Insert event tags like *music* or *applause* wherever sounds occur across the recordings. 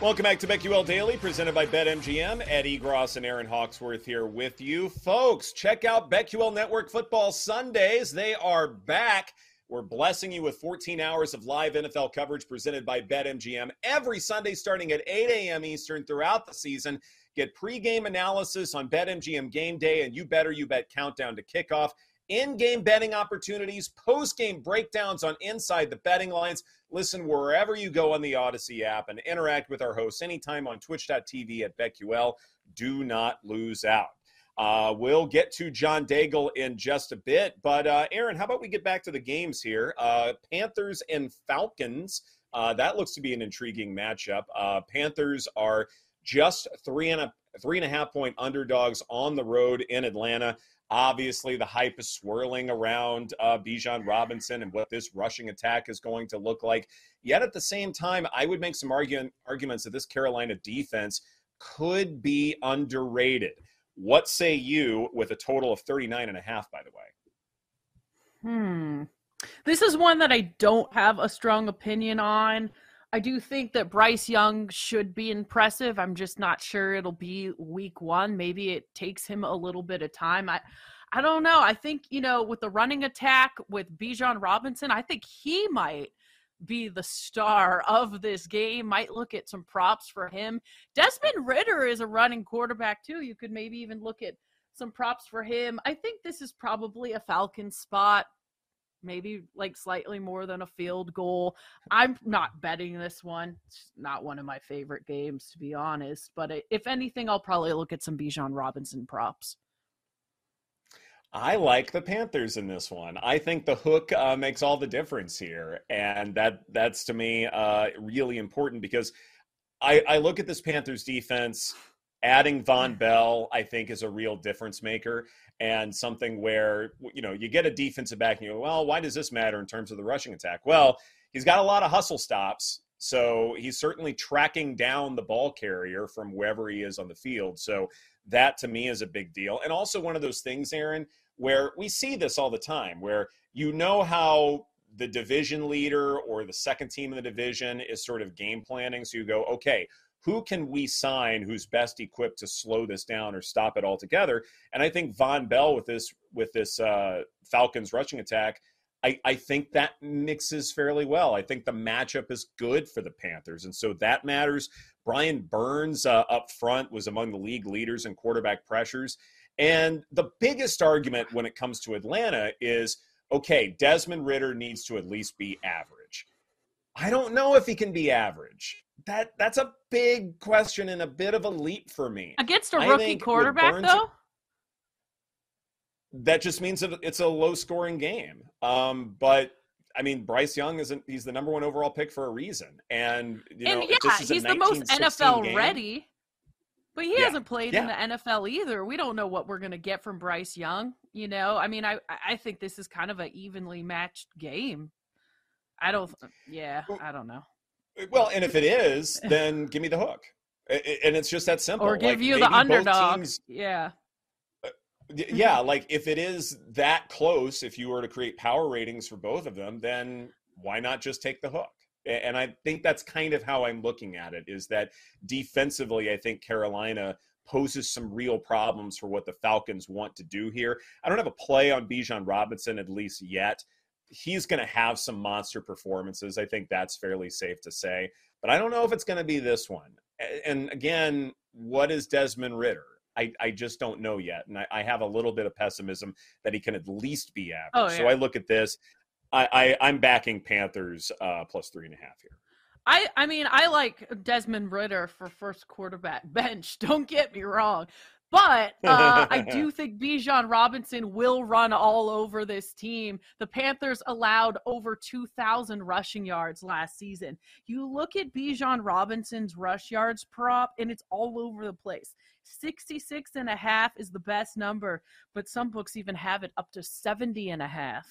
Welcome back to BetQL Daily, presented by BetMGM. Ed Egros and Erin Hawksworth here with you. Folks, check out BetQL Network Football Sundays. They are back. We're blessing you with 14 hours of live NFL coverage presented by BetMGM every Sunday starting at 8 a.m. Eastern throughout the season. Get pregame analysis on BetMGM game day and you better you bet countdown to kickoff in game betting opportunities, post game breakdowns on inside the betting lines. Listen wherever you go on the Audacy app and interact with our hosts anytime on twitch.tv at BetQL. Do not lose out. Uh, we'll get to John Daigle in just a bit. But, uh, Erin, how about we get back to the games here? Uh, Panthers and Falcons. Uh, that looks to be an intriguing matchup. Uh, Panthers are just three and a three and a half point underdogs on the road in Atlanta. Obviously, the hype is swirling around uh, Bijan Robinson and what this rushing attack is going to look like. Yet at the same time, I would make some argument, arguments that this Carolina defense could be underrated. What say you with a total of 39 and a half, by the way? Hmm. This is one that I don't have a strong opinion on. I do think that Bryce Young should be impressive. I'm just not sure it'll be week one. Maybe it takes him a little bit of time. I I don't know. I think, you know, with the running attack with Bijan Robinson, I think he might be the star of this game. Might look at some props for him. Desmond Ridder is a running quarterback too. You could maybe even look at some props for him. I think this is probably a Falcon spot maybe like slightly more than a field goal. I'm not betting this one. It's not one of my favorite games, to be honest. But if anything, I'll probably look at some Bijan Robinson props. I like the Panthers in this one. I think the hook uh, makes all the difference here, and that that's to me uh, really important because I, I look at this Panthers defense. Adding Vonn Bell, I think, is a real difference maker and something where you know you get a defensive back and you go, well, why does this matter in terms of the rushing attack? Well, he's got a lot of hustle stops, so he's certainly tracking down the ball carrier from wherever he is on the field. So that to me is a big deal, and also one of those things, Erin, where we see this all the time, where you know how the division leader or the second team in the division is sort of game planning. So you go, okay, who can we sign who's best equipped to slow this down or stop it altogether? And I think Vonn Bell with this with this uh, Falcons rushing attack, I, I think that mixes fairly well. I think the matchup is good for the Panthers, and so that matters. Brian Burns uh, up front was among the league leaders in quarterback pressures, and the biggest argument when it comes to Atlanta is okay, Desmond Ridder needs to at least be average. I don't know if he can be average that that's a big question and a bit of a leap for me against a rookie quarterback Burns, though. That just means that it's a low scoring game. Um, but I mean, Bryce Young isn't. He's the number one overall pick for a reason, and you know, and yeah, he's the most NFL game, ready. But he yeah, hasn't played yeah. in the NFL either. We don't know what we're going to get from Bryce Young. You know, I mean, I I think this is kind of an evenly matched game. I don't. Yeah, I don't know. Well, and if it is, then give me the hook. And it's just that simple. Or give like, you the underdog. Teams, yeah. Uh, yeah, like if it is that close, if you were to create power ratings for both of them, then why not just take the hook? And I think that's kind of how I'm looking at it is that defensively, I think Carolina poses some real problems for what the Falcons want to do here. I don't have a play on Bijan Robinson at least yet he's going to have some monster performances. I think that's fairly safe to say. But I don't know if it's going to be this one. And again, what is Desmond Ridder? I, I just don't know yet. And I, I have a little bit of pessimism that he can at least be average. Oh, yeah. So I look at this. I, I, am backing Panthers uh, plus three and a half here. I, I mean, I like Desmond Ridder for first quarterback bench. *laughs* Don't get me wrong. But *laughs* uh, I do think Bijan Robinson will run all over this team. The Panthers allowed over 2,000 rushing yards last season. You look at Bijan Robinson's rush yards prop, and it's all over the place. 66 and a half is the best number, but some books even have it up to 70 and a half.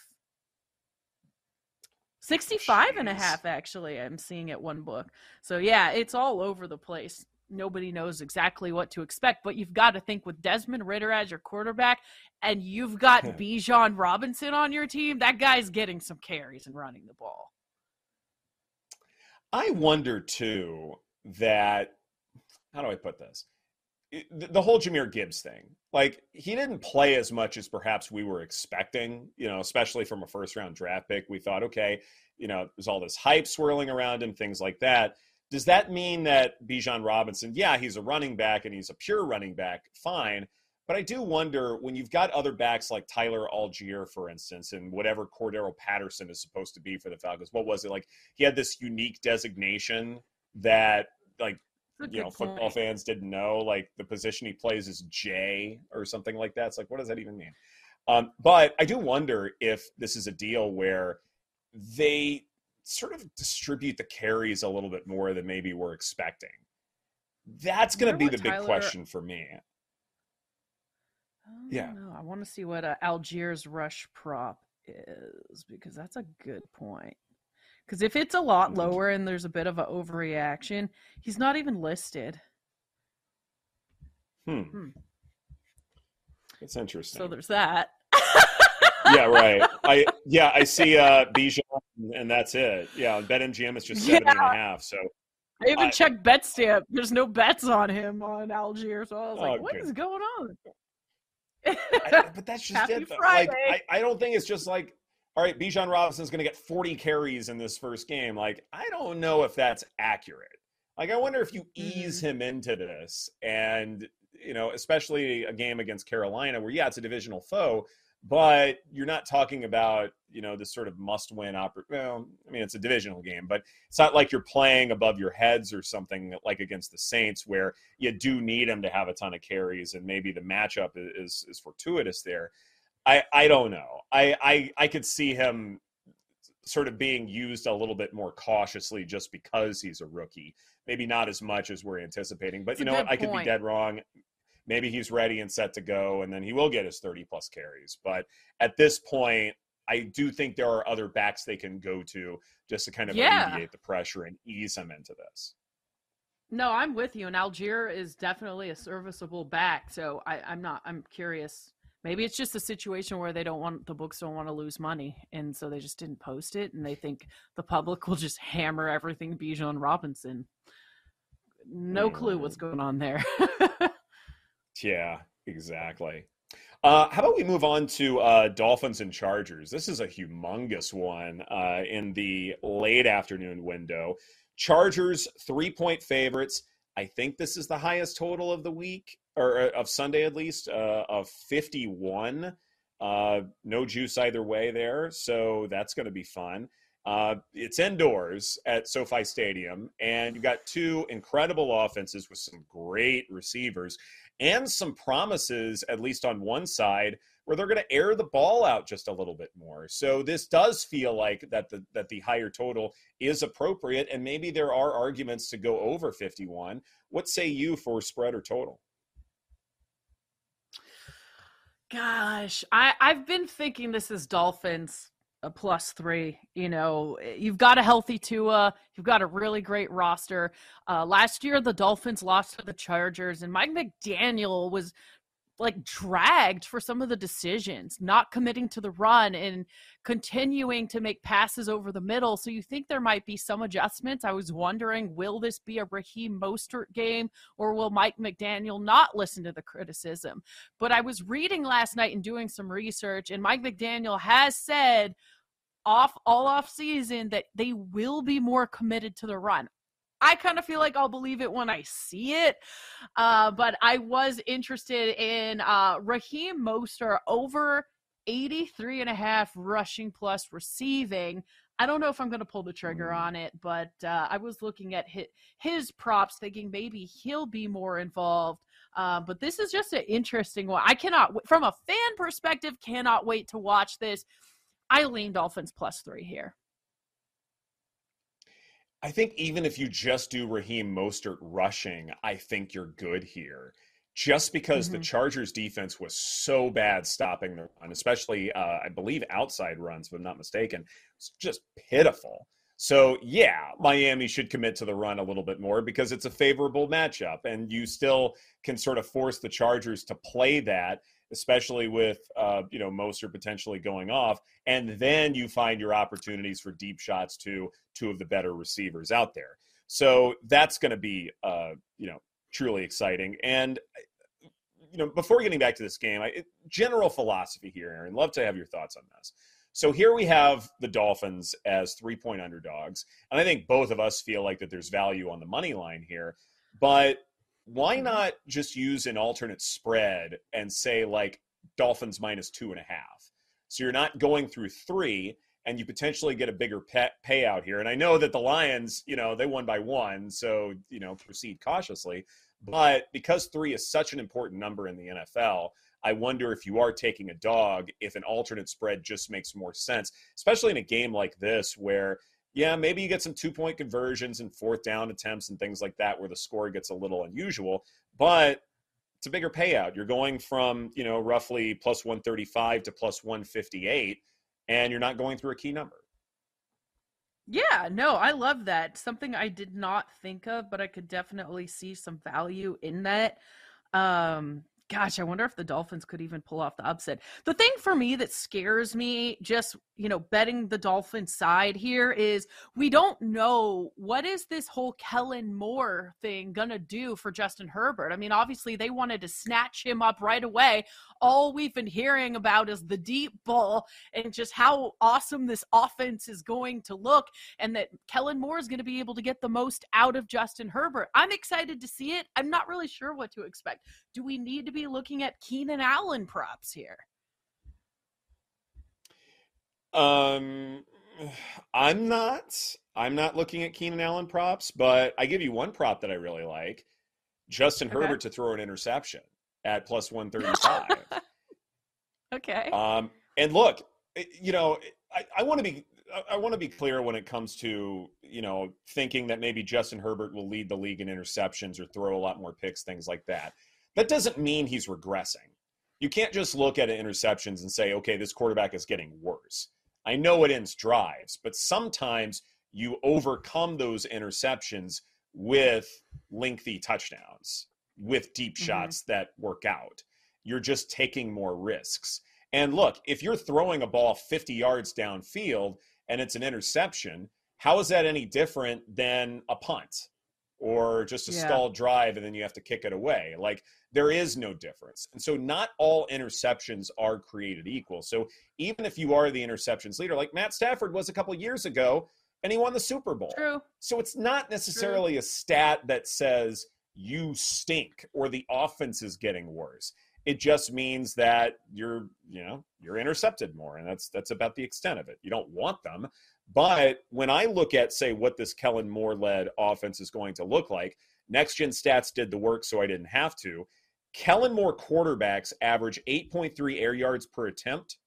65 Jeez. and a half actually i'm seeing at one book so yeah it's all over the place nobody knows exactly what to expect. But you've got to think with Desmond Ridder as your quarterback, and you've got *laughs* Bijan Robinson on your team. That guy's getting some carries and running the ball. I wonder too that how do I put this? The whole Jahmyr Gibbs thing, like he didn't play as much as perhaps we were expecting, you know, especially from a first round draft pick. We thought, okay, you know, there's all this hype swirling around and things like that. Does that mean that Bijan Robinson, yeah, he's a running back and he's a pure running back, fine. But I do wonder when you've got other backs like Tyler Allgeier, for instance, and whatever Cordarrelle Patterson is supposed to be for the Falcons. What was it like? He had this unique designation that, like, you know, point. football fans didn't know. Like the position he plays is J or something like that. It's like, what does that even mean? Um, but I do wonder if this is a deal where they sort of distribute the carries a little bit more than maybe we're expecting. That's going to be the Tyler... big question for me yeah. Know. I want to see what uh, Allgeier's rush prop is because that's a good point. Because if it's a lot mm-hmm. lower and there's a bit of an overreaction, he's not even listed. Hmm. hmm. It's interesting. So there's that. yeah, right. *laughs* I yeah, I see uh Bijan and that's it. Yeah, BetMGM is just seven yeah. and a half. So I even I, checked BetStamp. There's no bets on him on Allgeier, so I was like, oh, "What is going on?" I, but that's just *laughs* Happy it. Like, I, I don't think it's just like, all right, Bijan Robinson's going to get 40 carries in this first game. Like, I don't know if that's accurate. Like, I wonder if you ease mm-hmm. him into this, and you know, especially a game against Carolina, where yeah, it's a divisional foe, but you're not talking about you know this sort of must-win oppor- well i mean it's a divisional game but it's not like you're playing above your heads or something like against the saints where you do need them to have a ton of carries and maybe the matchup is is fortuitous there. I i don't know. I i i could see him sort of being used a little bit more cautiously just because he's a rookie. Maybe not as much as we're anticipating but it's you know what? I could be dead wrong maybe he's ready and set to go and then he will get his 30 plus carries. But at this point i do think there are other backs they can go to just to kind of yeah. alleviate the pressure and ease him into this. No i'm with you and allgeier is definitely a serviceable back so I, i'm not i'm curious. Maybe it's just a situation where they don't want the books don't want to lose money and so they just didn't post it and they think the public *laughs* will just hammer everything bijan robinson. No clue what's mm. going on there *laughs* Yeah, exactly. Uh, how about we move on to uh, Dolphins and Chargers? This is a humongous one uh, in the late afternoon window. Chargers, three point favorites. I think this is the highest total of the week, or uh, of Sunday at least, uh, of 51. Uh, no juice either way there. So that's going to be fun. it's indoors at SoFi Stadium, and you've got two incredible offenses with some great receivers and some promises, at least on one side, where they're going to air the ball out just a little bit more. So this does feel like that the that the higher total is appropriate, and maybe there are arguments to go over 51. What say you for spread or total? Gosh, I I've been thinking this is Dolphins a plus three. You know, eh, you've got a healthy Tua. You've got a really great roster. Uh, last year, the Dolphins lost to the Chargers, and Mike McDaniel was like dragged for some of the decisions, not committing to the run and continuing to make passes over the middle. So you think there might be some adjustments. I was wondering, will this be a Raheem Mostert game or will Mike McDaniel not listen to the criticism? But I was reading last night and doing some research, and Mike McDaniel has said off all off season that they will be more committed to the run. I kind of feel like I'll believe it when I see it. Uh, but I was interested in uh, Raheem Mostert over 83 and a half rushing plus receiving. I don't know if I'm going to pull the trigger on it, but uh, I was looking at his, his, props, thinking maybe he'll be more involved. Uh, but this is just an interesting one. I cannot, from a fan perspective, cannot wait to watch this. I lean Dolphins plus three here. I think even if you just do Raheem Mostert rushing, I think you're good here. Just because mm-hmm. the Chargers defense was so bad stopping the run, especially uh, I believe outside runs, if I'm not mistaken, it's just pitiful. So yeah, Miami should commit to the run a little bit more because it's a favorable matchup, and you still can sort of force the Chargers to play that especially with uh, you know Mostert potentially going off, and then you find your opportunities for deep shots to two of the better receivers out there. So that's going to be uh, you know truly exciting. And you know, before getting back to this game, I, general philosophy here, Erin. Love to have your thoughts on this. So here we have the Dolphins as three point underdogs, and I think both of us feel like that there's value on the money line here. But why not just use an alternate spread and say like Dolphins minus two and a half? So you're not going through three, and you potentially get a bigger pay- payout here. And I know that the Lions, you know, they won by one, so you know, proceed cautiously. But because three is such an important number in the NFL, I wonder if you are taking a dog, if an alternate spread just makes more sense, especially in a game like this where, yeah, maybe you get some two point conversions and fourth down attempts and things like that where the score gets a little unusual, but it's a bigger payout. You're going from, you know, roughly plus 135 to plus 158, and you're not going through a key number. Yeah, no, I love that. Something I did not think of, but I could definitely see some value in that. Um, gosh, I wonder if the Dolphins could even pull off the upset. The thing for me that scares me, just you know, betting the Dolphins side here is we don't know what is this whole Kellen Moore thing gonna do for Justin Herbert. I mean, obviously they wanted to snatch him up right away. All we've been hearing about is the deep ball and just how awesome this offense is going to look, and that Kellen Moore is going to be able to get the most out of Justin Herbert. I'm excited to see it. I'm not really sure what to expect. Do we need to be looking at Keenan Allen props here? Um, I'm not. I'm not looking at Keenan Allen props, but I give you one prop that I really like: Justin okay. Herbert to throw an interception at plus one *laughs* thirty five. okay. Um, and look, eh, you know, I, I want to be. I want to be clear when it comes to you know thinking that maybe Justin Herbert will lead the league in interceptions or throw a lot more picks, things like that. That doesn't mean he's regressing. You can't just look at interceptions and say, okay, this quarterback is getting worse. I know it ends drives, but sometimes you overcome those interceptions with lengthy touchdowns, with deep mm-hmm. shots that work out. You're just taking more risks. And look, if you're throwing a ball 50 yards downfield and it's an interception, how is that any different than a punt or just a yeah. stalled drive and then you have to kick it away? Like there is no difference. And so not all interceptions are created equal. So even if you are the interceptions leader, like Matt Stafford was a couple years ago, and he won the Super Bowl. True. So it's not necessarily True. a stat that says you stink or the offense is getting worse. It just means that you're, you know, you're intercepted more, and that's that's about the extent of it. You don't want them, but when I look at, say, what this Kellen Moore led offense is going to look like, Next Gen Stats did the work, so I didn't have to. Kellen Moore quarterbacks average 8.3 air yards per attempt.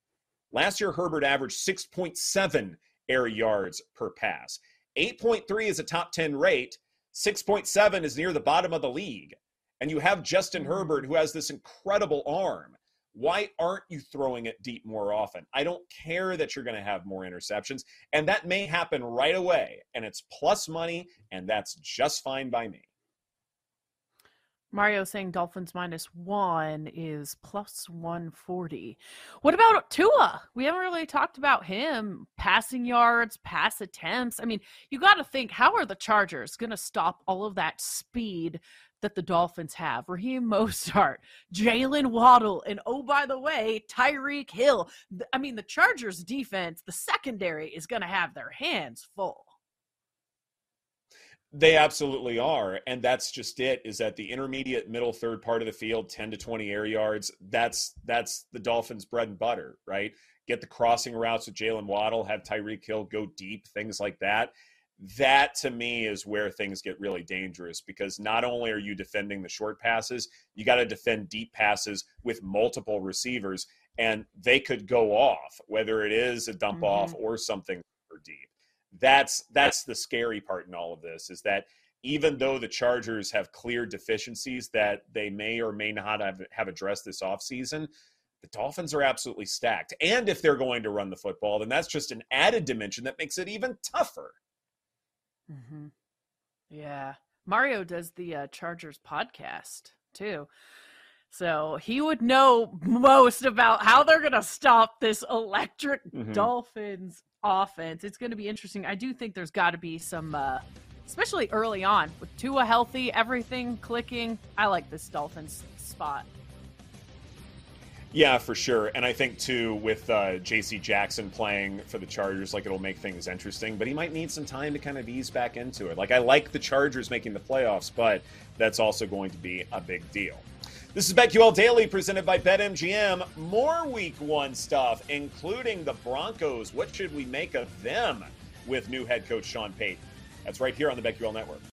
Last year, Herbert averaged 6.7 air yards per pass. 8.3 is a top 10 rate. 6.7 is near the bottom of the league. And you have Justin mm-hmm. Herbert, who has this incredible arm. Why aren't you throwing it deep more often? I don't care that you're going to have more interceptions, and that may happen right away. And it's plus money, and that's just fine by me. Mario saying Dolphins minus one is plus 140. What about Tua? We haven't really talked about him. Passing yards, pass attempts. I mean, you got to think how are the Chargers going to stop all of that speed that the Dolphins have? Raheem Mostert, *laughs* Jaylen Waddle, and oh, by the way, Tyreek Hill. I mean, the Chargers defense, the secondary is going to have their hands full. They absolutely are. And that's just it is that the intermediate middle third part of the field, 10 to 20 air yards, that's that's the Dolphins' bread and butter, right? Get the crossing routes with Jaylen Waddle, have Tyreek Hill go deep, things like that. That to me is where things get really dangerous because not only are you defending the short passes, you got to defend deep passes with multiple receivers, and they could go off, whether it is a dump mm-hmm. off or something deep that's that's the scary part in all of this is that even though the Chargers have clear deficiencies that they may or may not have, have addressed this offseason, the Dolphins are absolutely stacked. And if they're going to run the football, then that's just an added dimension that makes it even tougher. Mm-hmm. Yeah. Mario does the uh, Chargers podcast too. So he would know most about how they're going to stop this electric mm-hmm. Dolphins offense. It's going to be interesting. I do think there's got to be some, uh, especially early on, with Tua healthy, everything clicking. I like this Dolphins spot. Yeah, for sure. And I think too with uh, J.C. Jackson playing for the Chargers, like it'll make things interesting. But he might need some time to kind of ease back into it. Like I like the Chargers making the playoffs, but that's also going to be a big deal. This is BetQL Daily presented by BetMGM. More Week One stuff, including the Broncos. What should we make of them with new head coach Sean Payton? That's right here on the BetQL Network.